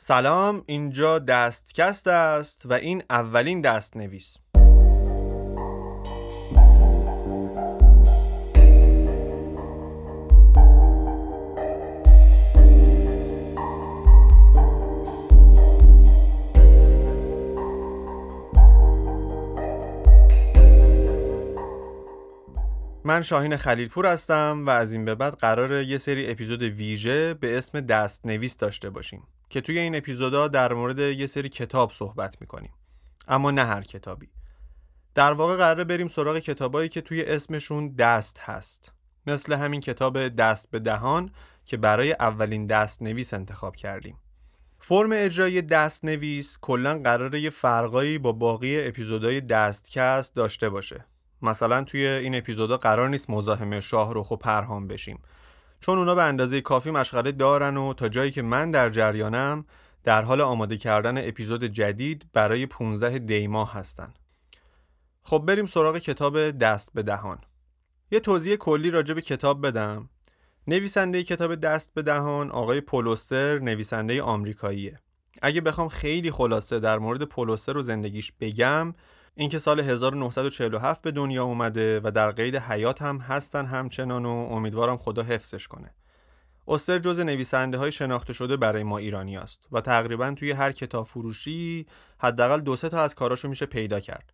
سلام اینجا دستکست است و این اولین دست نویس من شاهین خلیلپور هستم و از این به بعد قرار یه سری اپیزود ویژه به اسم دست نویس داشته باشیم. که توی این اپیزودا در مورد یه سری کتاب صحبت می‌کنیم. اما نه هر کتابی. در واقع قراره بریم سراغ کتابایی که توی اسمشون دست هست. مثل همین کتاب دست به دهان که برای اولین دست نویس انتخاب کردیم. فرم اجرای دست نویس کلا قراره یه فرقایی با باقی اپیزودهای دستکست داشته باشه. مثلا توی این اپیزودا قرار نیست مزاحم شاهرخ و پرهام بشیم. چون اونا به اندازه کافی مشغله دارن و تا جایی که من در جریانم در حال آماده کردن اپیزود جدید برای 15 دیماه هستن. خب بریم سراغ کتاب دست به دهان. یه توضیح کلی راجع به کتاب بدم. نویسنده کتاب دست به دهان آقای پولوستر نویسنده آمریکاییه. اگه بخوام خیلی خلاصه در مورد پولوستر و زندگیش بگم اینکه سال 1947 به دنیا اومده و در قید حیات هم هستن همچنان و امیدوارم خدا حفظش کنه. استر جز نویسنده های شناخته شده برای ما ایرانی است و تقریبا توی هر کتاب فروشی حداقل دو سه تا از کاراشو میشه پیدا کرد.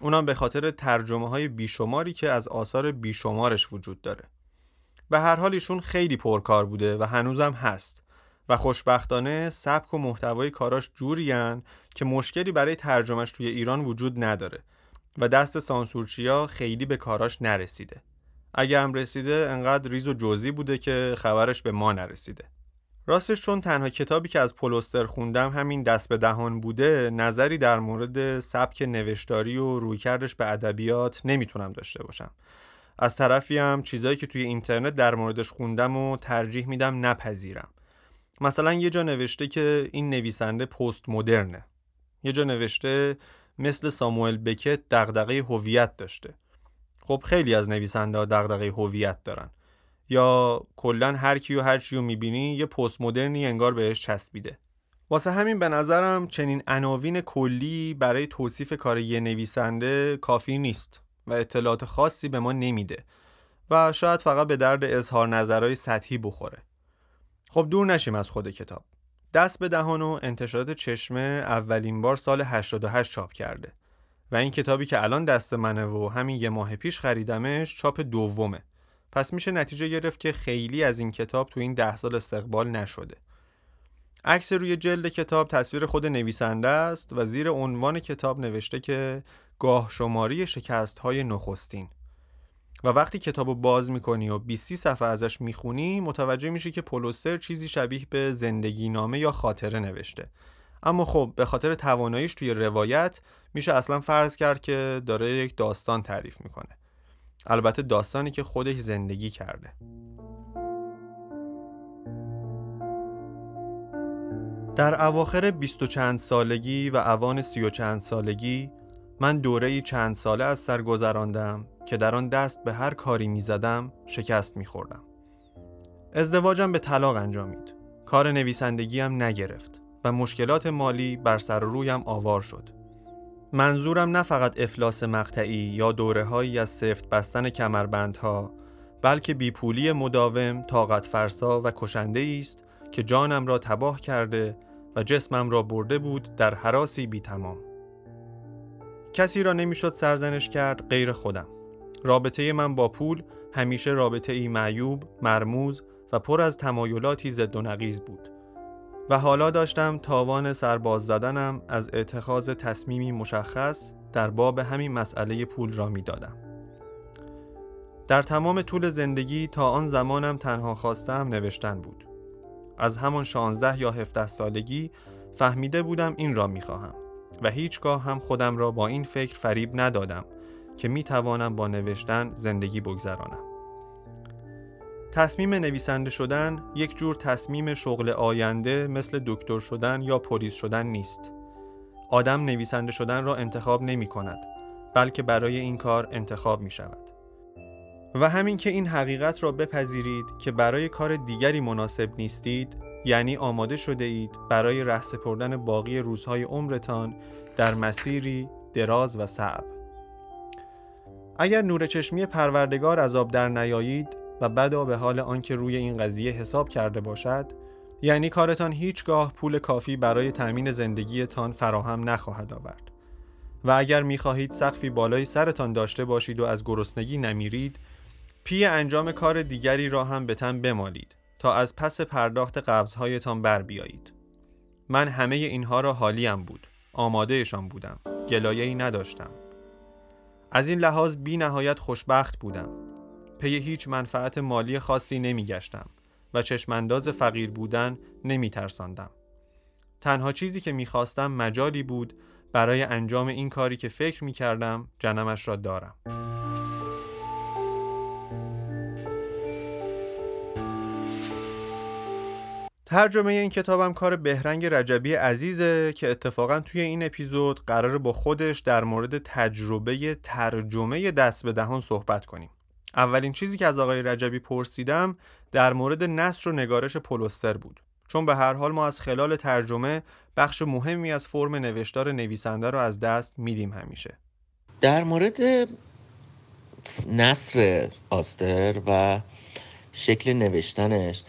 اونم به خاطر ترجمه های بیشماری که از آثار بیشمارش وجود داره. به هر حال ایشون خیلی پرکار بوده و هنوزم هست و خوشبختانه سبک و محتوای کاراش جورین که مشکلی برای ترجمهش توی ایران وجود نداره و دست سانسورچیا خیلی به کاراش نرسیده. اگه هم رسیده انقدر ریز و جزئی بوده که خبرش به ما نرسیده. راستش چون تنها کتابی که از پولوستر خوندم همین دست به دهان بوده نظری در مورد سبک نوشتاری و رویکردش به ادبیات نمی‌تونم داشته باشم. از طرفی هم چیزایی که توی اینترنت در موردش خوندم و ترجیح میدم نپذیرم. مثلا یه جا نوشته که این نویسنده پست مدرنه یه جا نوشته مثل ساموئل بکت دغدغه هویت داشته. خب خیلی از نویسنده ها دغدغه هویت دارن. یا کلا هر کیو هر چیو می‌بینی یه پست مدرنی انگار بهش چسبیده. واسه همین به نظرم چنین عناوین کلی برای توصیف کار یه نویسنده کافی نیست و اطلاعات خاصی به ما نمیده و شاید فقط به درد اظهار نظرهای سطحی بخوره. خب دور نشیم از خود کتاب. دست به دهان و انتشارات چشمه اولین بار سال 88 چاپ کرده. و این کتابی که الان دست منه و همین یه ماه پیش خریدمش چاپ دومه. پس میشه نتیجه گرفت که خیلی از این کتاب تو این ده سال استقبال نشده. عکس روی جلد کتاب تصویر خود نویسنده است و زیر عنوان کتاب نوشته که گاه شماری شکست های نخستین. و وقتی کتابو باز می‌کنی و 20 صفحه ازش می‌خونی متوجه میشی که پولوستر چیزی شبیه به زندگی نامه یا خاطره نوشته. اما خب به خاطر تواناییش توی روایت میشه اصلا فرض کرد که داره یک داستان تعریف می‌کنه. البته داستانی که خودش زندگی کرده. در اواخر بیست و چند سالگی و اوان سی و چند سالگی من دوره چند ساله از سر گذراندم که در آن دست به هر کاری می زدم شکست می خوردم. ازدواجم به طلاق انجامید. کار نویسندگی هم نگرفت و مشکلات مالی بر سر رویم آوار شد. منظورم نه فقط افلاس مقطعی یا دوره هایی از سفت بستن کمربندها بلکه بیپولی مداوم طاقت فرسا و کشنده است که جانم را تباه کرده و جسمم را برده بود در حراسی بی تمام. کسی را نمی‌شد سرزنش کرد غیر خودم. رابطه من با پول همیشه رابطه ای معیوب، مرموز و پر از تمایلاتی زد و نقیز بود. و حالا داشتم تاوان سرباز زدنم از اتخاذ تصمیمی مشخص در باب همین مسئله پول را می دادم. در تمام طول زندگی تا آن زمانم تنها خواستم نوشتن بود. از همان 16 یا 17 سالگی فهمیده بودم این را می خواهم و هیچگاه هم خودم را با این فکر فریب ندادم که می توانم با نوشتن زندگی بگذرانم. تصمیم نویسنده شدن یک جور تصمیم شغل آینده مثل دکتر شدن یا پلیس شدن نیست. آدم نویسنده شدن را انتخاب نمی کند بلکه برای این کار انتخاب می شود. و همین که این حقیقت را بپذیرید که برای کار دیگری مناسب نیستید یعنی آماده شده اید برای ره سپردن باقی روزهای عمرتان در مسیری دراز و صعب. اگر نور چشمی پروردگار از آب در نیایید و بدا به حال آنکه روی این قضیه حساب کرده باشد یعنی کارتان هیچگاه پول کافی برای تأمین زندگیتان فراهم نخواهد آورد. و اگر می‌خواهید سقفی بالای سرتان داشته باشید و از گرسنگی نمیرید پی انجام کار دیگری را هم به تن بمالید. تا از پس پرداخت قبضهایتان بر بیایید. من همه اینها را حالیم بود. آمادهشان بودم. گلایه ای نداشتم. از این لحاظ بی نهایت خوشبخت بودم. پی هیچ منفعت مالی خاصی نمی گشتم و چشمانداز فقیر بودن نمی ترساندم. تنها چیزی که می خواستم مجالی بود برای انجام این کاری که فکر می کردم جنمش را دارم. ترجمه این کتابم کار بهرنگ رجبی عزیزه که اتفاقا توی این اپیزود قرار با خودش در مورد تجربه ترجمه دست به دهان صحبت کنیم. اولین چیزی که از آقای رجبی پرسیدم در مورد نصر و نگارش پولستر بود چون به هر حال ما از خلال ترجمه بخش مهمی از فرم نوشتار نویسنده رو از دست میدیم همیشه در مورد نصر آستر و شکل نوشتنش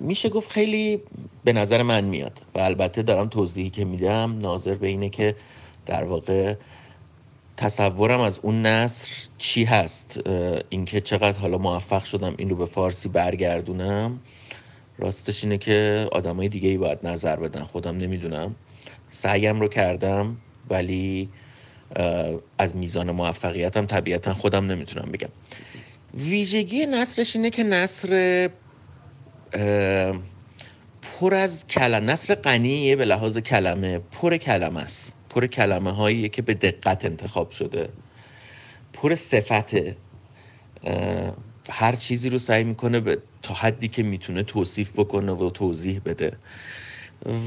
میشه گفت خیلی به نظر من میاد و البته دارم توضیحی که میدم ناظر به اینه که در واقع تصورم از اون نصر چی هست؟ اینکه چقدر حالا موفق شدم این رو به فارسی برگردونم. راستش اینه که آدمای دیگه ای باید نظر بدن خودم نمی‌دونم. سعیم رو کردم ولی از میزان موفقیتم طبیعتا خودم نمی‌تونم بگم. ویژگی نصرش اینه که نصر پر از کلم نصر غنیه به لحاظ کلمه پر کلمه است. پر کلمه هایی که به دقت انتخاب شده. پر صفته. هر چیزی رو سعی می‌کنه به تا حدی که می‌تونه توصیف بکنه و توضیح بده.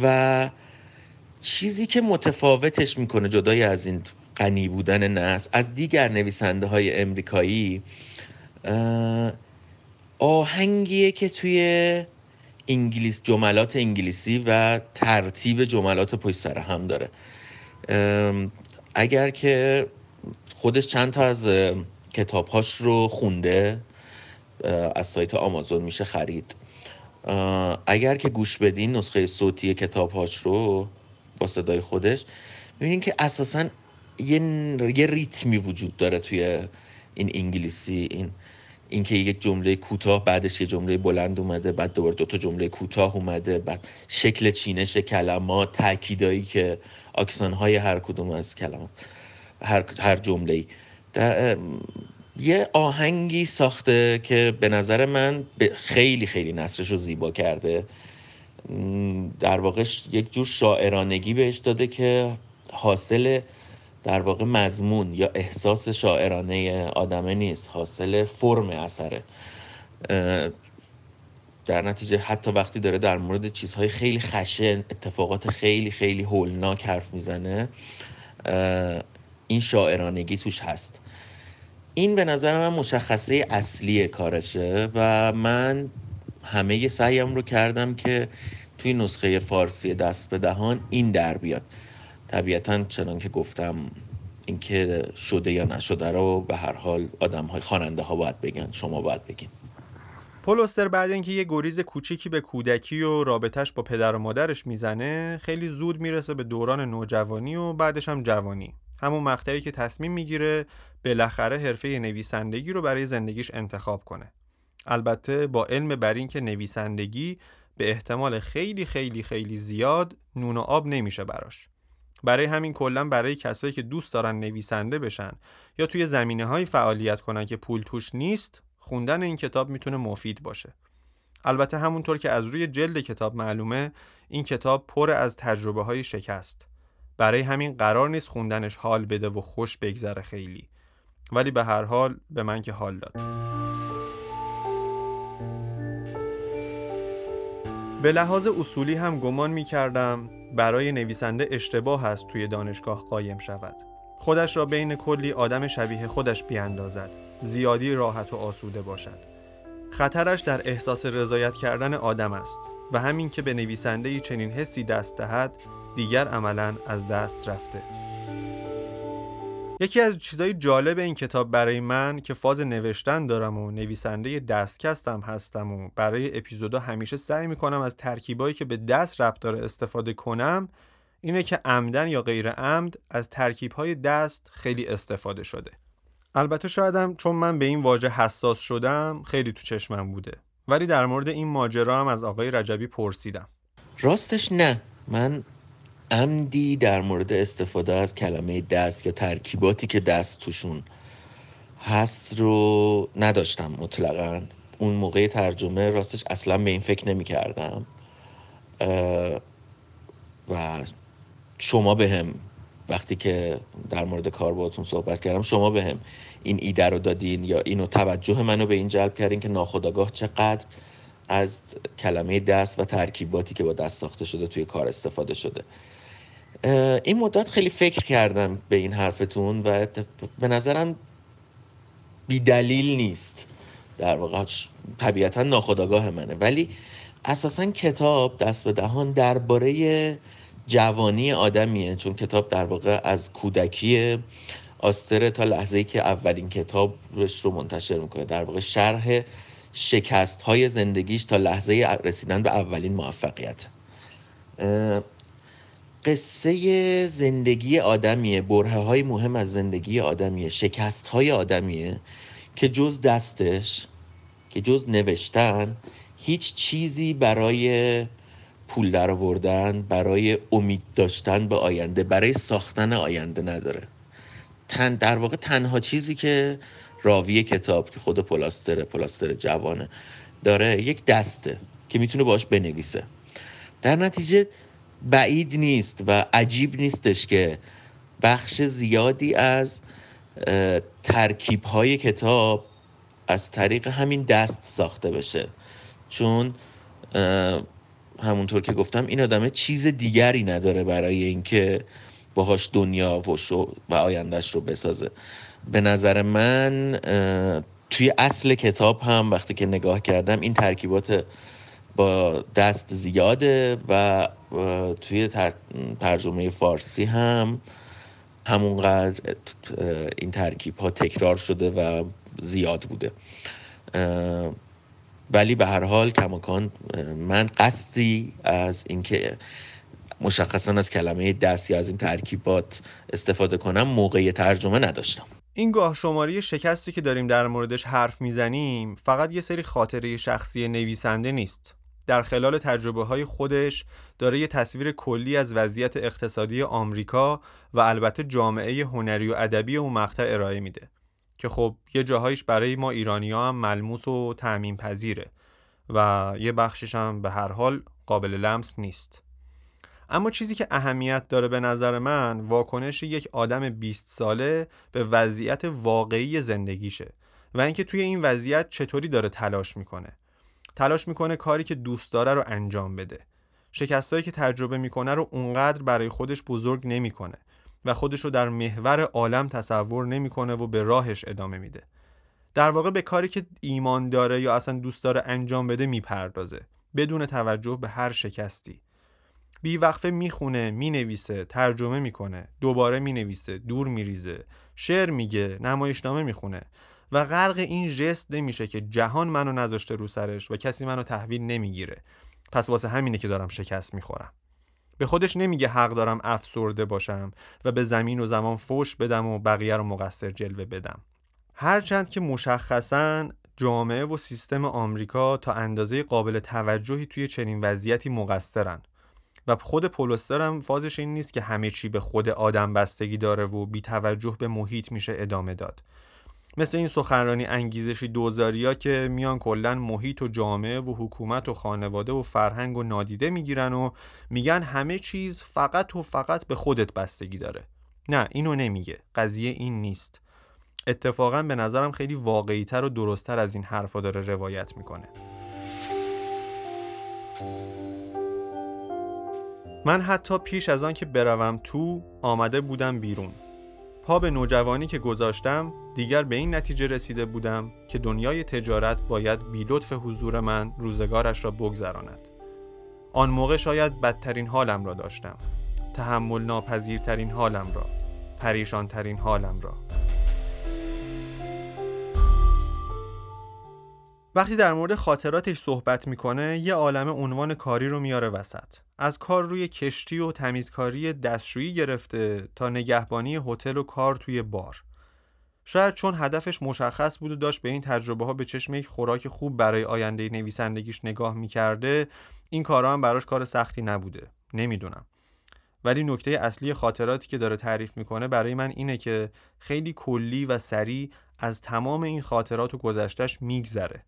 و چیزی که متفاوتش می‌کنه جدای از این غنی بودن نصر از دیگر نویسنده های امریکایی آهنگیه که توی انگلیس جملات انگلیسی و ترتیب جملات پشت سر هم داره. اگر که خودش چند تا از کتابهاش رو خونده از سایت آمازون میشه خرید. اگر که گوش بدین نسخه صوتی کتابهاش رو با صدای خودش می‌بینین که اساسا یه, یه ریتمی وجود داره توی این انگلیسی این اینکه یک جمله کوتاه بعدش یه جمله بلند اومده بعد دوباره دو تا جمله کوتاه اومده بعد شکل چینش کلمات تاکیدایی که آکسان های هر کدوم از کلمات هر هر جمله یه آهنگی ساخته که به نظر من خیلی خیلی نصرش رو زیبا کرده. در واقع یک جور شاعرانگی بهش داده که حاصل در واقع مضمون یا احساس شاعرانه آدمه نیست حاصل فرم اثره. در نتیجه حتی وقتی داره در مورد چیزهای خیلی خشن اتفاقات خیلی خیلی هولناک حرف می‌زنه این شاعرانگی توش هست. این به نظر من مشخصه اصلی کارشه و من همه سعیم رو کردم که توی نسخه فارسی دست به دهان این در بیاد. طبیعتا چنان که گفتم اینکه شده یا نشده رو به هر حال آدم های خواننده ها باید بگن شما باید بگین. پولستر بعد اینکه یه گریز کوچیکی به کودکی و رابطش با پدر و مادرش می‌زنه خیلی زود می‌رسه به دوران نوجوانی و بعدش هم جوانی. همون مقطعی که تصمیم می‌گیره بالاخره حرفه نویسندگی رو برای زندگیش انتخاب کنه. البته با علم بر اینکه نویسندگی به احتمال خیلی خیلی خیلی زیاد نون و آب نمیشه براش. برای همین کلا برای کسایی که دوست دارن نویسنده بشن یا توی زمینه های فعالیت کنن که پول توش نیست خوندن این کتاب می‌تونه مفید باشه. البته همونطور که از روی جلد کتاب معلومه این کتاب پر از تجربه های شکست. برای همین قرار نیست خوندنش حال بده و خوش بگذره خیلی. ولی به هر حال به من که حال داد. به لحاظ اصولی هم گمان می کردم برای نویسنده اشتباه است توی دانشگاه قایم شود. خودش را بین کلی آدم شبیه خودش بیاندازد. زیادی راحت و آسوده باشد. خطرش در احساس رضایت کردن آدم است و همین که به نویسنده چنین حسی دست دهد دیگر عملا از دست رفته. یکی از چیزهای جالب این کتاب برای من که فاز نوشتن دارم و نویسنده دستکستم هستم و برای اپیزودا همیشه سعی می‌کنم از ترکیبایی که به دست ربط داره استفاده کنم اینه که عمدن یا غیر عمد از ترکیبهای دست خیلی استفاده شده. البته شایدم چون من به این واژه حساس شدم خیلی تو چشمم بوده. ولی در مورد این ماجرا هم از آقای رجبی پرسیدم. راستش نه. من عمدی در مورد استفاده از کلمه دست یا ترکیباتی که دست توشون هست رو نداشتم مطلقا. اون موقع ترجمه راستش اصلا به این فکر نمی کردم و شما به هم وقتی که در مورد کار باتون صحبت کردم شما به هم این ایده رو دادین یا اینو توجه منو به این جلب کردین که ناخداگاه چقدر از کلمه دست و ترکیباتی که با دست ساخته شده توی کار استفاده شده. این مدت خیلی فکر کردم به این حرفتون و به نظرم بیدلیل نیست. در واقع طبیعتا ناخداگاه منه. ولی اساسا کتاب دست به دهان درباره جوانی آدمیه چون کتاب در واقع از کودکی آستره تا لحظه ای که اولین کتابش رو منتشر می‌کنه. در واقع شرح شکست های زندگیش تا لحظه رسیدن به اولین موفقیت. قصه زندگی آدمیه. بره های مهم از زندگی آدمیه. شکست های آدمیه که جز دستش که جز نوشتن هیچ چیزی برای پول در آوردن برای امید داشتن به آینده برای ساختن آینده نداره. تن در واقع تنها چیزی که راوی کتاب که خود پلاستر پلاستر جوانه داره یک دسته که می‌تونه باش بنویسه. در نتیجه بعید نیست و عجیب نیستش که بخش زیادی از ترکیب های کتاب از طریق همین دست ساخته بشه. چون همونطور که گفتم این آدمه چیز دیگری نداره برای اینکه باهاش دنیا و و آیندهش رو بسازه. به نظر من توی اصل کتاب هم وقتی که نگاه کردم این ترکیبات با دست زیاده و توی ترجمه فارسی هم همونقدر این ترکیب ها تکرار شده و زیاد بوده. ولی به هر حال کماکان من قصدی از اینکه مشخصا از کلمه دست یا از این ترکیبات استفاده کنم موقع ترجمه نداشتم. این گاه شماری شکستی که داریم در موردش حرف می‌زنیم فقط یه سری خاطره شخصی نویسنده نیست. در خلال تجربه های خودش داره یه تصویر کلی از وضعیت اقتصادی آمریکا و البته جامعه هنری و ادبی اون مقطع ارائه میده که خب یه جاهایش برای ما ایرانی ها هم ملموس و تعمین پذیره و یه بخشش هم به هر حال قابل لمس نیست. اما چیزی که اهمیت داره به نظر من واکنش یک آدم 20 ساله به وضعیت واقعی زندگیشه و اینکه توی این وضعیت چطوری داره تلاش می‌کنه. تلاش می‌کنه کاری که دوست داره رو انجام بده. شکستایی که تجربه می‌کنه رو اونقدر برای خودش بزرگ نمی‌کنه و خودش رو در محور عالم تصور نمی‌کنه و به راهش ادامه میده. در واقع به کاری که ایمان داره یا اصلا دوست داره انجام بده می‌پردازه بدون توجه به هر شکستی. بی وقفه می‌خونه می‌نویسه ترجمه می‌کنه دوباره می‌نویسه دور میریزه شعر میگه نمایشنامه می‌خونه. و غرق این ژست نمیشه که جهان منو نذاشته رو سرش و کسی منو تحویل نمی‌گیره. پس واسه همینه که دارم شکست می‌خورم. به خودش نمیگه حق دارم افسرده باشم و به زمین و زمان فوش بدم و بقیه رو مقصر جلوه بدم. هرچند که مشخصا جامعه و سیستم آمریکا تا اندازه قابل توجهی توی چنین وضعیتی مقصرن. و خود پولستر هم فازش این نیست که همه چی به خود آدم بستگی داره و بی توجه به محیط میشه ادامه داد. مثل این سخنرانی انگیزشی دوزاریا که میان کلا محیط و جامعه و حکومت و خانواده و فرهنگ و نادیده می‌گیرن و میگن همه چیز فقط و فقط به خودت بستگی داره. نه اینو نمیگه. قضیه این نیست. اتفاقا به نظرم خیلی واقعیتر و درستتر از این حرفا داره روایت می‌کنه. من حتی پیش از آن که بروم تو آمده بودم بیرون. پا به نوجوانی که گذاشتم دیگر به این نتیجه رسیده بودم که دنیای تجارت باید بی لطف حضور من روزگارش را بگذراند. آن موقع شاید بدترین حالم را داشتم. تحمل ناپذیرترین حالم را. پریشانترین حالم را. وقتی در مورد خاطراتش صحبت می‌کنه یه عالم عنوان کاری رو میاره وسط از کار روی کشتی و تمیزکاری دستشویی گرفته تا نگهبانی هتل و کار توی بار شاید چون هدفش مشخص بود و داشت به این تجربه ها به چشم یک خوراک خوب برای آینده نویسندگیش نگاه می‌کرده این کارها هم براش کار سختی نبوده. نمی‌دونم. ولی نکته اصلی خاطراتی که داره تعریف می‌کنه برای من اینه که خیلی کلی و سریع از تمام این خاطرات و گذشتش میگذره.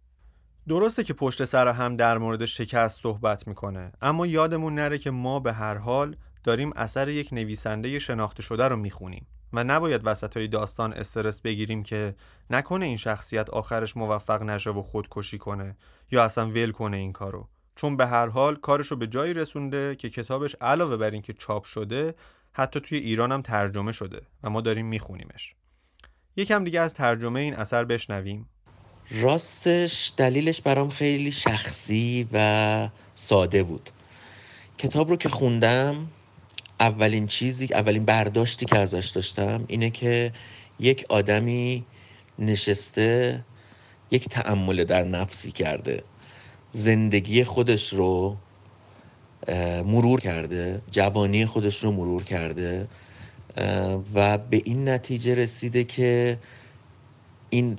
درسته که پشت سر هم در مورد شکست صحبت می‌کنه اما یادمون نره که ما به هر حال داریم اثر یک نویسنده شناخته شده رو می‌خونیم. و نباید وسط های داستان استرس بگیریم که نکنه این شخصیت آخرش موفق نشه و خودکشی کنه یا اصلا ول کنه این کارو. چون به هر حال کارش رو به جایی رسونده که کتابش علاوه بر اینکه چاپ شده حتی توی ایران هم ترجمه شده و ما داریم میخونیمش. یکم دیگه از ترجمه این اثر بشنویم. راستش دلیلش برام خیلی شخصی و ساده بود. کتاب رو که خوندم اولین چیزی اولین برداشتی که ازش داشتم اینه که یک آدمی نشسته یک تعمل در نفسی کرده. زندگی خودش رو مرور کرده. جوانی خودش رو مرور کرده. و به این نتیجه رسیده که این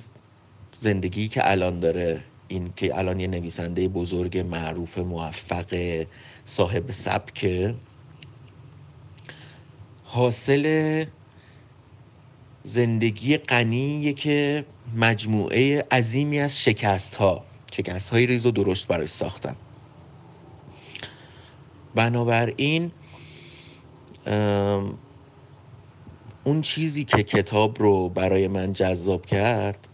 زندگی که الان داره این که الان یه نویسنده بزرگ معروف موفق صاحب سبک حاصل زندگی غنی که مجموعه عظیمی از شکست ها شکست های ریز و درشت برای ساختن. بنابراین اون چیزی که کتاب رو برای من جذاب کرد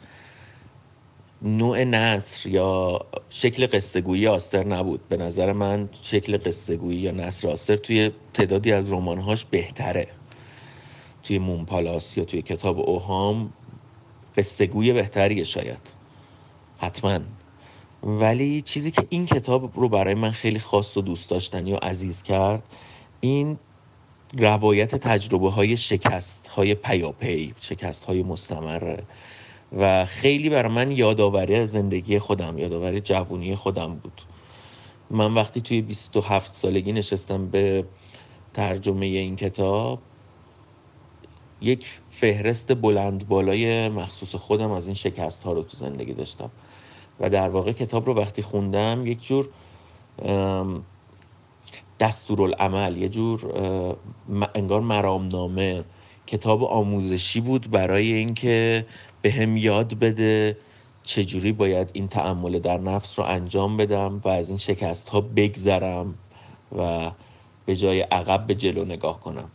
نوع نصر یا شکل قصه گویی آستر نبود. به نظر من شکل قصه گویی یا نصر آستر توی تعدادی از رمانهاش بهتره. توی مونپالاس یا توی کتاب اوهام قصه گویی بهتریه شاید. حتما. ولی چیزی که این کتاب رو برای من خیلی خاص و دوست داشتنی و عزیز کرد این روایت تجربه های شکست های پیاپی شکست های مستمره. و خیلی برای من یادآوری زندگی خودم یادآوری جوونی خودم بود. من وقتی توی 27 سالگی نشستم به ترجمه این کتاب یک فهرست بلند بالای مخصوص خودم از این شکست ها رو تو زندگی داشتم. و در واقع کتاب رو وقتی خوندم یک جور دستورالعمل یه جور انگار مرامنامه کتاب آموزشی بود برای اینکه به هم یاد بده چجوری باید این تعمل در نفس رو انجام بدم و از این شکست ها بگذرم و به جای عقب به جلو نگاه کنم.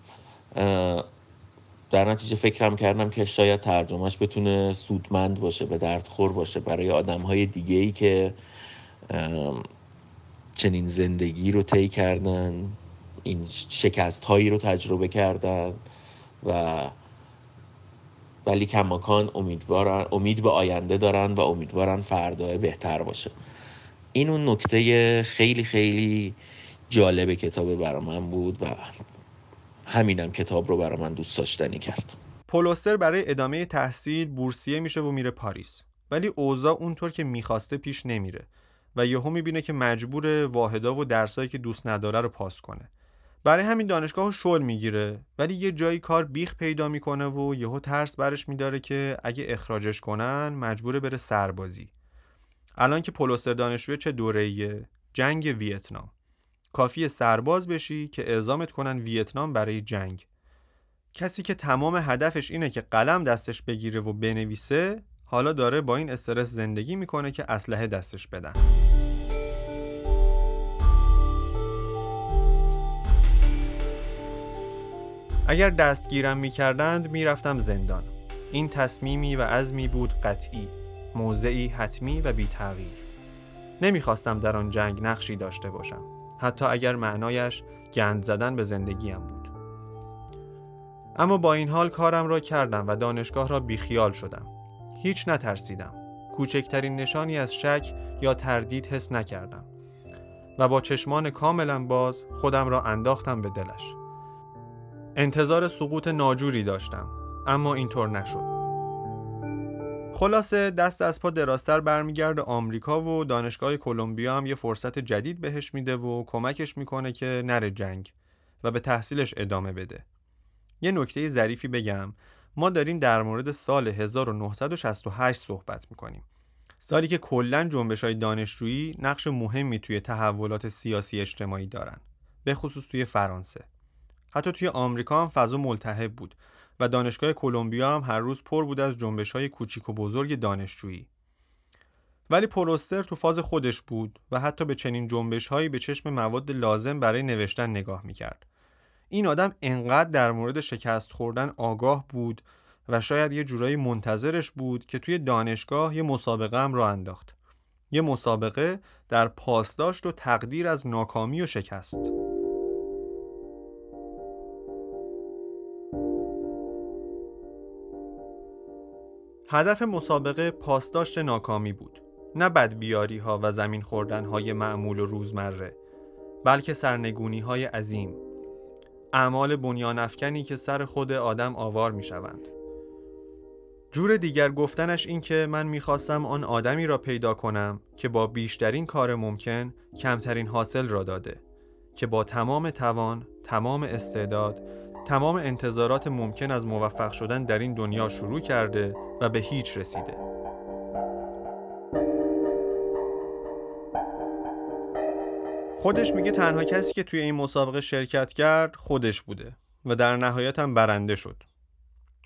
در نتیجه فکرم کردم که شاید ترجمهش بتونه سودمند باشه به درد خور باشه برای آدم های دیگه ای که چنین زندگی رو طی کردن این شکست هایی رو تجربه کردن. و ولی کماکان امیدوارن امید به آینده دارن و امیدوارن فردا بهتر باشه. این اون نکته خیلی خیلی جالب کتاب برا من بود و همینم کتاب رو برا من دوست داشتنی کرد. پولوستر برای ادامه تحصیل بورسیه میشه و میره پاریس. ولی اوضاع اونطور که می‌خواسته پیش نمیره و یهو می‌بینه که مجبور واحدا و درسایی که دوست نداره رو پاس کنه. برای همین دانشگاه شل می‌گیره. ولی یه جایی کار بیخ پیدا می‌کنه و یهو ترس برش میداره که اگه اخراجش کنن مجبوره بره سربازی. الان که پولوستر دانشجوی چه دوره‌ایه؟ جنگ ویتنام. کافی سرباز بشی که اعزامت کنن ویتنام برای جنگ. کسی که تمام هدفش اینه که قلم دستش بگیره و بنویسه حالا داره با این استرس زندگی می‌کنه که اسلحه دستش بدن. اگر دستگیرم می‌کردند می‌رفتم زندان. این تصمیمی و عزمی بود قطعی موضعی حتمی و بی تغییر نمی‌خواستم در آن جنگ نقشی داشته باشم حتی اگر معنایش گند زدن به زندگیم بود. اما با این حال کارم را کردم و دانشگاه را بیخیال شدم. هیچ نترسیدم. کوچکترین نشانی از شک یا تردید حس نکردم. و با چشمان کاملا باز خودم را انداختم به دلش. انتظار سقوط ناجوری داشتم اما اینطور نشد. خلاصه دست از پا دراستر برمیگرده آمریکا و دانشگاه کلمبیا هم یه فرصت جدید بهش میده و کمکش می‌کنه که نره جنگ و به تحصیلش ادامه بده. یه نکته ظریفی بگم ما داریم در مورد سال 1968 صحبت می‌کنیم. سالی که کلا جنبش های دانشجویی نقش مهمی توی تحولات سیاسی اجتماعی دارن به خصوص توی فرانسه. حتی توی آمریکا هم فضا ملتهب بود و دانشگاه کلمبیا هم هر روز پر بود از جنبش های کوچیک و بزرگ دانشجویی. ولی پروستر تو فاز خودش بود و حتی به چنین جنبش هایی به چشم مواد لازم برای نوشتن نگاه می‌کرد. این آدم انقدر در مورد شکست خوردن آگاه بود و شاید یه جورایی منتظرش بود که توی دانشگاه یه مسابقه هم را انداخت. یه مسابقه در پاسداشت و تقدیر از ناکامی و شکست. هدف مسابقه پاسداشت ناکامی بود. نه بدبیاری ها و زمین خوردن های معمول و روزمره بلکه سرنگونی های عظیم. اعمال بنیان افکنی که سر خود آدم آوار می شوند جور دیگر گفتنش این که من می‌خواستم آن آدمی را پیدا کنم که با بیشترین کار ممکن کمترین حاصل را داده که با تمام توان، تمام استعداد، تمام انتظارات ممکن از موفق شدن در این دنیا شروع کرده و به هیچ رسیده. خودش میگه تنها کسی که توی این مسابقه شرکت کرد خودش بوده و در نهایت هم برنده شد.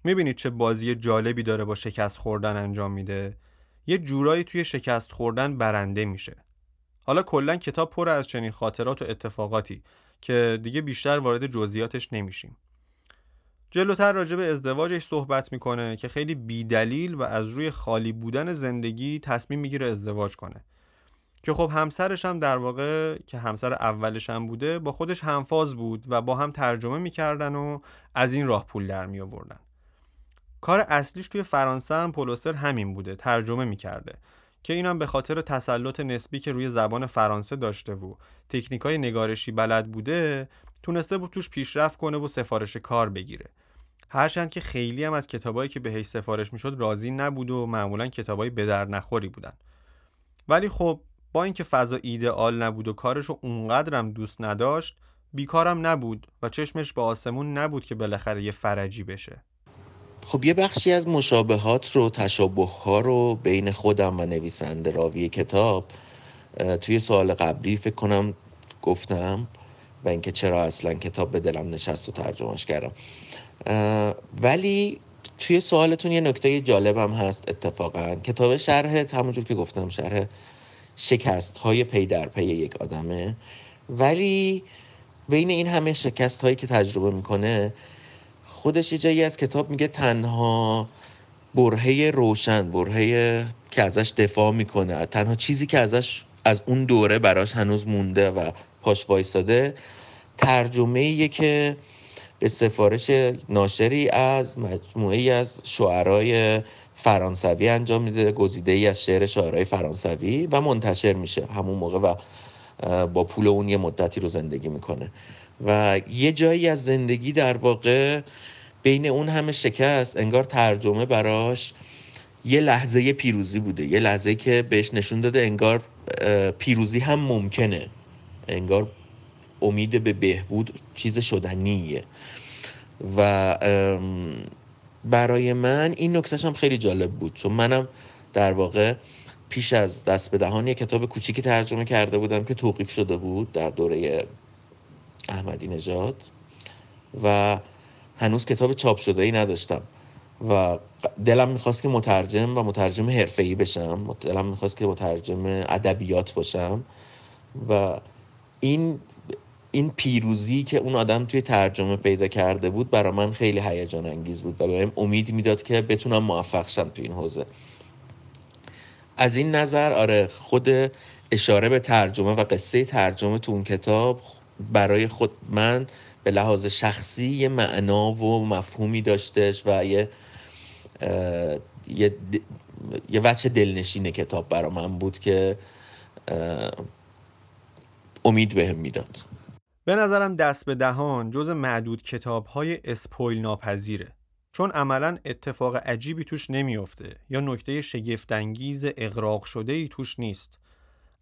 می‌بینید چه بازی جالبی داره با شکست خوردن انجام میده. یه جورایی توی شکست خوردن برنده میشه. حالا کلا کتاب پر از چنین خاطرات و اتفاقاتی که دیگه بیشتر وارد جزئیاتش نمیشیم. جلوتر راجع به ازدواجش صحبت می‌کنه که خیلی بیدلیل و از روی خالی بودن زندگی تصمیم می‌گیره ازدواج کنه. که خب همسرش هم در واقع که همسر اولش هم بوده با خودش همفاز بود و با هم ترجمه می‌کردن و از این راه پول در می آوردن کار اصلیش توی فرانسه هم پولوسر همین بوده ترجمه می‌کرده. که اینم به خاطر تسلط نسبی که روی زبان فرانسه داشته و تکنیکای نگارشی بلد بوده تونسته بود توش پیشرفت کنه و سفارش کار بگیره. هرچند که خیلی هم از کتابایی که بهش سفارش می‌شد راضی نبود و معمولا کتابای به در نخوری بودن. ولی خب با اینکه فضا ایدئال نبود و کارشو اونقدرم دوست نداشت بیکارم نبود و چشمش به آسمون نبود که بالاخره یه فرجی بشه. خب یه بخشی از مشابهات رو تشابه ها رو بین خودم و نویسنده راوی کتاب توی سوال قبلی فکر کنم گفتم و اینکه چرا اصلا کتاب به دلم نشست و ترجمهش کردم. ولی توی سوالتون یه نکته جالبم هست اتفاقا. کتاب شرح همونجور که گفتم شرح شکست های پی در پی یک آدمه. ولی بین این همه شکست هایی که تجربه می‌کنه خودش یه جایی از کتاب میگه تنها برهه روشن برهه که ازش دفاع می‌کنه تنها چیزی که ازش از اون دوره براش هنوز مونده و پاش وایستاده ترجمه که به سفارش ناشری از مجموعه ای از شعرهای فرانسوی انجام میده گزیده ای از شعر شاعرای فرانسوی و منتشر میشه همون موقع و با پول اون یه مدتی رو زندگی می‌کنه. و یه جایی از زندگی در واقع بین اون همه شکست انگار ترجمه براش یه لحظه پیروزی بوده یه لحظه که بهش نشون داده انگار پیروزی هم ممکنه انگار امید به بهبود چیز شدنیه. و برای من این نکتهش هم خیلی جالب بود. چون منم در واقع پیش از دست به دهان یه کتاب کوچیکی ترجمه کرده بودم که توقیف شده بود در دوره احمدی نژاد و هنوز کتاب چاپ شده ای نداشتم. و دلم می‌خواست که مترجم و مترجم ای بشم. دلم می‌خواست که مترجم ادبیات باشم. و این این پیروزی که اون آدم توی ترجمه پیدا کرده بود برای من خیلی هیجان انگیز بود و بهم امید می‌داد که بتونم موفق شم توی این حوزه. از این نظر آره خود اشاره به ترجمه و قصه ترجمه تو اون کتاب برای خود من به لحاظ شخصی یه معنا و مفهومی داشتش و یه یه, یه وچه دلنشین کتاب برا من بود که امید بهم می‌داد. به نظرم دست به دهان جز معدود کتاب های اسپویل ناپذیره چون عملا اتفاق عجیبی توش نمیافته یا نکته شگفتانگیز اغراق شده ای توش نیست.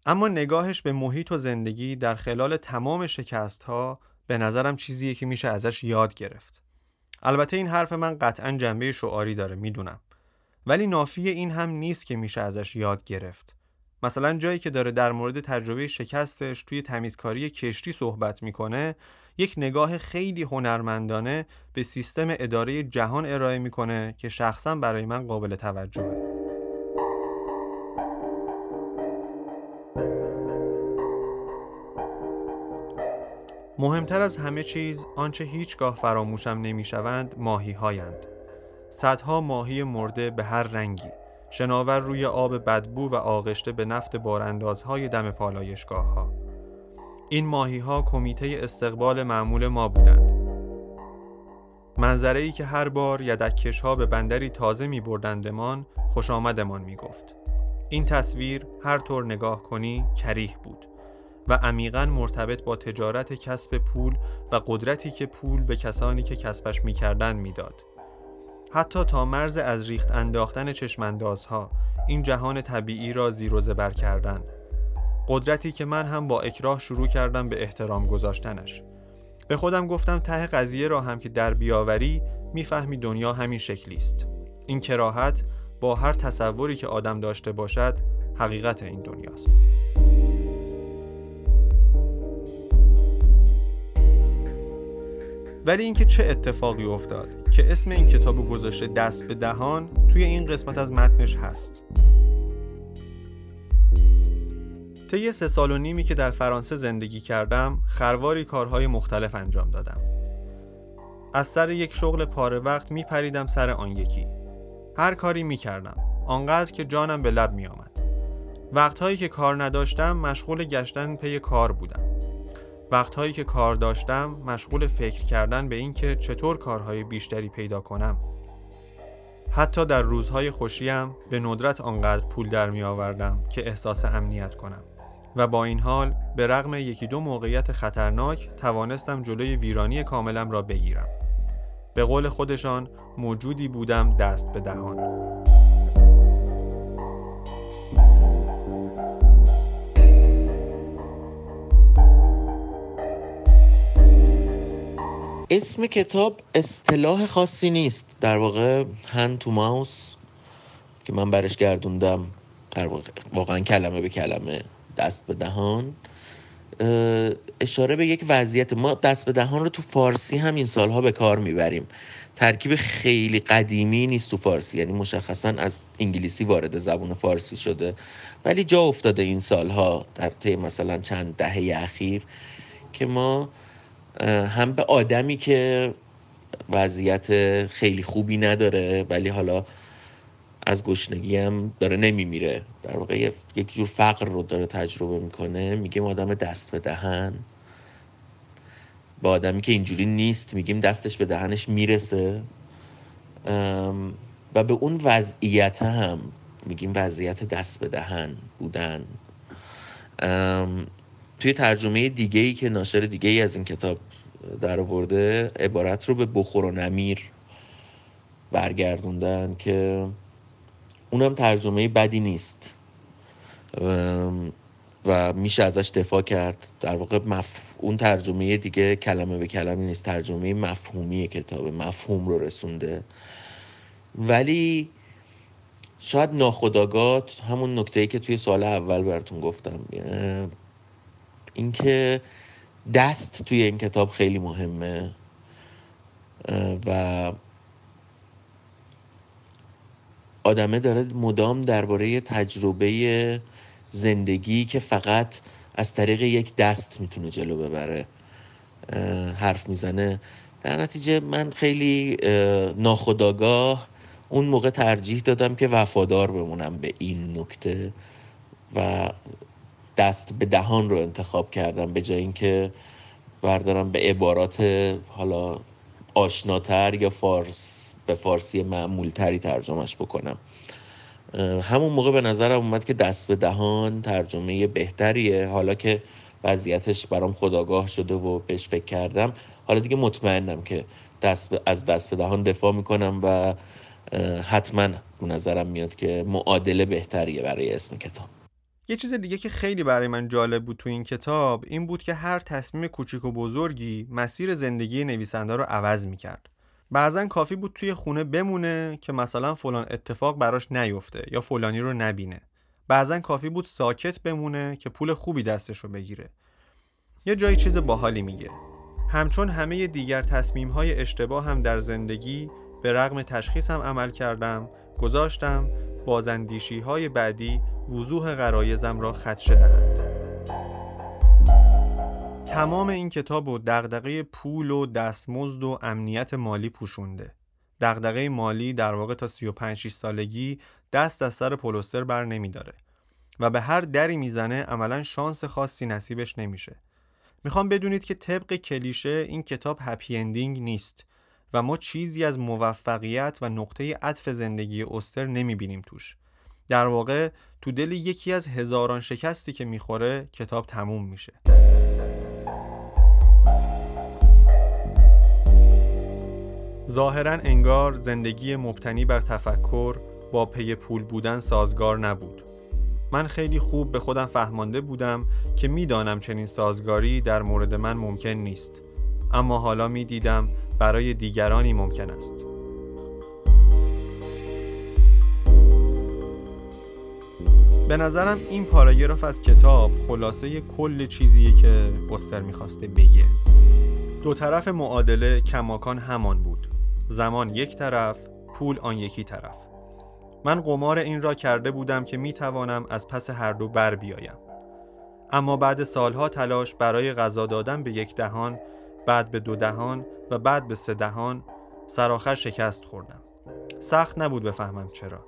اما نگاهش به محیط و زندگی در خلال تمام شکست ها به نظرم چیزیه که میشه ازش یاد گرفت. البته این حرف من قطعا جنبه شعاری داره می‌دونم. ولی نافی این هم نیست که میشه ازش یاد گرفت. مثلا جایی که داره در مورد تجربه شکستش توی تمیزکاری کشتی صحبت می‌کنه یک نگاه خیلی هنرمندانه به سیستم اداره جهان ارائه می‌کنه که شخصا برای من قابل توجهه مهمتر از همه چیز آنچه هیچگاه فراموشم نمی‌شوند ماهی هایند. صدها ماهی مرده به هر رنگی شناور روی آب بدبو و آغشته به نفت باراندازهای دم پالایشگاه ها. این ماهی ها کمیته استقبال معمول ما بودند. منظره ای که هر بار یدکش ها به بندری تازه می بردندمان خوش آمدمان می گفت. این تصویر هر طور نگاه کنی کریه بود. و عمیقا مرتبط با تجارت کسب پول و قدرتی که پول به کسانی که کسبش می‌کردن می‌داد. حتی تا مرز از ریخت انداختن چشماندازها این جهان طبیعی را زیر و زبر کردن. قدرتی که من هم با اکراه شروع کردم به احترام گذاشتنش. به خودم گفتم ته قضیه را هم که در بیاوری می‌فهمی دنیا همین شکلی است. این کراهت با هر تصوری که آدم داشته باشد حقیقت این دنیاست. ولی اینکه چه اتفاقی افتاد که اسم این کتاب گذاشته دست به دهان توی این قسمت از متنش هست. طی سه سال و نیمی که در فرانسه زندگی کردم خرواری کارهای مختلف انجام دادم. از سر یک شغل پاره وقت می پریدم سر آن یکی. هر کاری می کردم آنقدر که جانم به لب می آمد وقتهایی که کار نداشتم مشغول گشتن پی کار بودم. وقتهایی که کار داشتم مشغول فکر کردن به اینکه چطور کارهای بیشتری پیدا کنم. حتی در روزهای خوشیم به ندرت آنقدر پول در می آوردم که احساس امنیت کنم. و با این حال به رغم یکی دو موقعیت خطرناک توانستم جلوی ویرانی کاملم را بگیرم. به قول خودشان موجودی بودم دست به دهان. اسم کتاب اصطلاح خاصی نیست. در واقع هند تو ماوس که من برش گردوندم در واقع واقعا کلمه به کلمه دست به دهان اشاره به یک وضعیت. ما دست به دهان رو تو فارسی هم این سالها به کار می‌بریم. ترکیب خیلی قدیمی نیست تو فارسی یعنی مشخصا از انگلیسی وارد زبون فارسی شده. ولی جا افتاده این سالها در طی مثلا چند دهه اخیر که ما هم به آدمی که وضعیت خیلی خوبی نداره ولی حالا از گشنگی هم داره نمیمیره. در واقع یک جور فقر رو داره تجربه می‌کنه. میگیم آدم دست به دهن. با آدمی که اینجوری نیست میگیم دستش به دهنش می‌رسه. و به اون وضعیت هم میگیم وضعیت دست به دهن بودن. توی ترجمه دیگه ای که ناشر دیگه ای از این کتاب در آورده عبارت رو به بخور و نمیر برگردوندن که اونم ترجمه بدی نیست. و میشه ازش دفاع کرد. در واقع مف... اون ترجمه دیگه کلمه به کلمه نیست. ترجمه مفهومی کتاب مفهوم رو رسونده. ولی شاید ناخداگات همون نکته که توی سال اول براتون گفتم. اینکه دست توی این کتاب خیلی مهمه و آدمه داره مدام درباره تجربه زندگی که فقط از طریق یک دست می‌تونه جلو ببره حرف می‌زنه. در نتیجه من خیلی ناخداگاه اون موقع ترجیح دادم که وفادار بمونم به این نکته و دست به دهان رو انتخاب کردم به جای اینکه وردارم به عبارات حالا آشناتر یا فارس به فارسی معمولتری ترجمهش بکنم. همون موقع به نظرم اومد که دست به دهان ترجمه بهتریه. حالا که وضعیتش برام خداگاه شده و بهش فکر کردم حالا دیگه مطمئنم که دست از دست به دهان دفاع می‌کنم و حتما به نظرم میاد که معادله بهتریه برای اسم کتاب. یه چیز دیگه که خیلی برای من جالب بود تو این کتاب این بود که هر تصمیم کوچیک و بزرگی مسیر زندگی نویسنده رو عوض می‌کرد. بعضا کافی بود توی خونه بمونه که مثلا فلان اتفاق براش نیفته یا فلانی رو نبینه. بعضا کافی بود ساکت بمونه که پول خوبی دستش رو بگیره. یه جایی چیز باحالی میگه. همچون همه دیگر تصمیم های اشتباه هم در زندگی به رغم تشخیصم عمل کردم گذاشتم بازندیشی های بعدی وضوح غرایزم را خدشه دهند تمام این کتاب و دغدغه پول و دستمزد و امنیت مالی پوشونده. دغدغه مالی در واقع تا 35 سالگی دست از سر پولستر بر نمیداره و به هر دری می‌زنه عملا شانس خاصی نصیبش نمیشه. می‌خوام بدونید که طبق کلیشه این کتاب هپی اندینگ نیست. و ما چیزی از موفقیت و نقطه عطف زندگی استر نمی‌بینیم توش. در واقع تو دل یکی از هزاران شکستی که می‌خوره کتاب تموم میشه. ظاهرا انگار زندگی مبتنی بر تفکر با پی پول بودن سازگار نبود. من خیلی خوب به خودم فهمانده بودم که می‌دانم چنین سازگاری در مورد من ممکن نیست. اما حالا می‌دیدم برای دیگرانی ممکن است. به نظرم این پاراگراف از کتاب خلاصه کل چیزیه که بستر می‌خواسته بگه. دو طرف معادله کماکان همان بود. زمان یک طرف پول آن یکی طرف. من قمار این را کرده بودم که می توانم از پس هر دو بر بیایم. اما بعد سالها تلاش برای غذا دادن به یک دهان بعد به دو دهان و بعد به سه دهان سرآخر شکست خوردم. سخت نبود بفهمم چرا.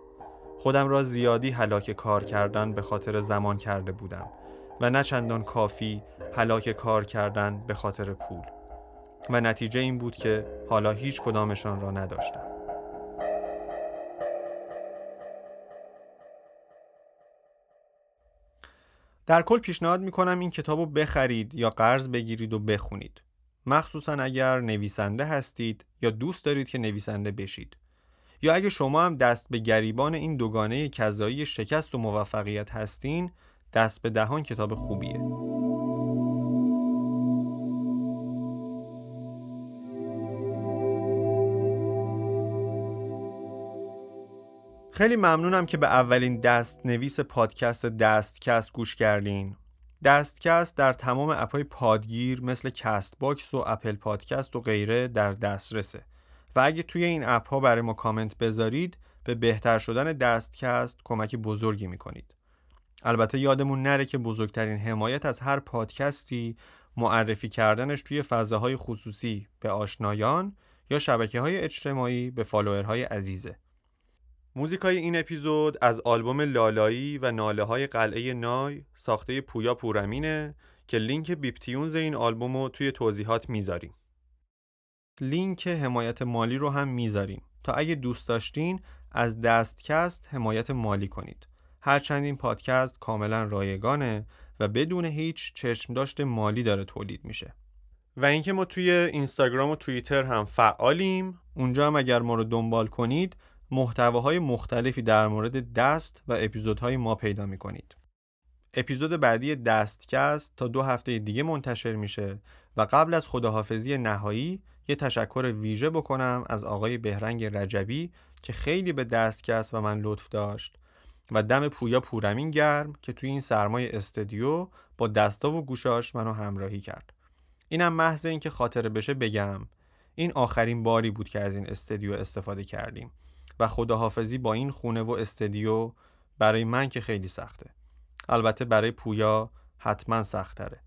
خودم را زیادی هلاک کار کردن به خاطر زمان کرده بودم و نه چندان کافی هلاک کار کردن به خاطر پول. و نتیجه این بود که حالا هیچ کدامشان را نداشتم. در کل پیشنهاد می‌کنم این کتاب رو بخرید یا قرض بگیرید و بخونید. مخصوصا اگر نویسنده هستید یا دوست دارید که نویسنده بشید. یا اگه شما هم دست به گریبان این دوگانه کذایی شکست و موفقیت هستین دست به دهان کتاب خوبیه. خیلی ممنونم که به اولین دست نویس پادکست دستکست گوش کردین. دستکست در تمام app های پادگیر مثل کست باکس و اپل پادکست و غیره در دسترسه. و اگه توی این app ها برای ما کامنت بذارید به بهتر شدن دستکست کمک بزرگی می‌کنید. البته یادمون نره که بزرگترین حمایت از هر پادکستی معرفی کردنش توی فضاهای خصوصی به آشنایان یا شبکه های اجتماعی به follower های عزیزه. موزیکای این اپیزود از آلبوم لالایی و ناله های قلعه نای ساخته پویا پورمینه که لینک بیپتیونز این آلبوم رو توی توضیحات می‌ذاریم. لینک حمایت مالی رو هم می‌ذاریم تا اگه دوست داشتین از دستکست حمایت مالی کنید. هرچند این پادکست کاملا رایگانه و بدون هیچ چشم داشت مالی داره تولید میشه. و اینکه ما توی اینستاگرام و توییتر هم فعالیم اونجا هم اگر ما رو دنبال کنید محتواهای مختلفی در مورد دست و اپیزودهای ما پیدا می کنید. اپیزود بعدی دستکست تا دو هفته دیگه منتشر میشه و قبل از خداحافظی نهایی یه تشکر ویژه بکنم از آقای بهرنگ رجبی که خیلی به دستکست و من لطف داشت و دم پویا پورمین گرم که توی این سرمای استدیو با دستا و گوشاش منو همراهی کرد. اینم محض اینکه خاطره بشه بگم این آخرین باری بود که از این استدیو استفاده کردیم و خداحافظی با این خونه و استدیو برای من که خیلی سخته. البته برای پویا حتما سختره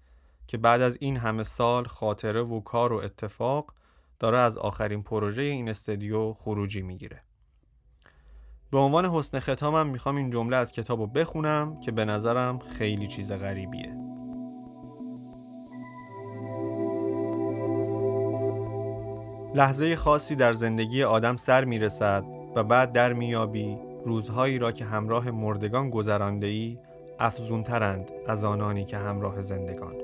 که بعد از این همه سال خاطره و کار و اتفاق داره از آخرین پروژه این استدیو خروجی می‌گیره. به عنوان حسن ختامم می‌خوام این جمله از کتاب رو بخونم که به نظرم خیلی چیز غریبیه. لحظه خاصی در زندگی آدم سر می رسد و بعد در میابی روزهایی را که همراه مردگان گذرانده ای افزونترند از آنانی که همراه زندگان.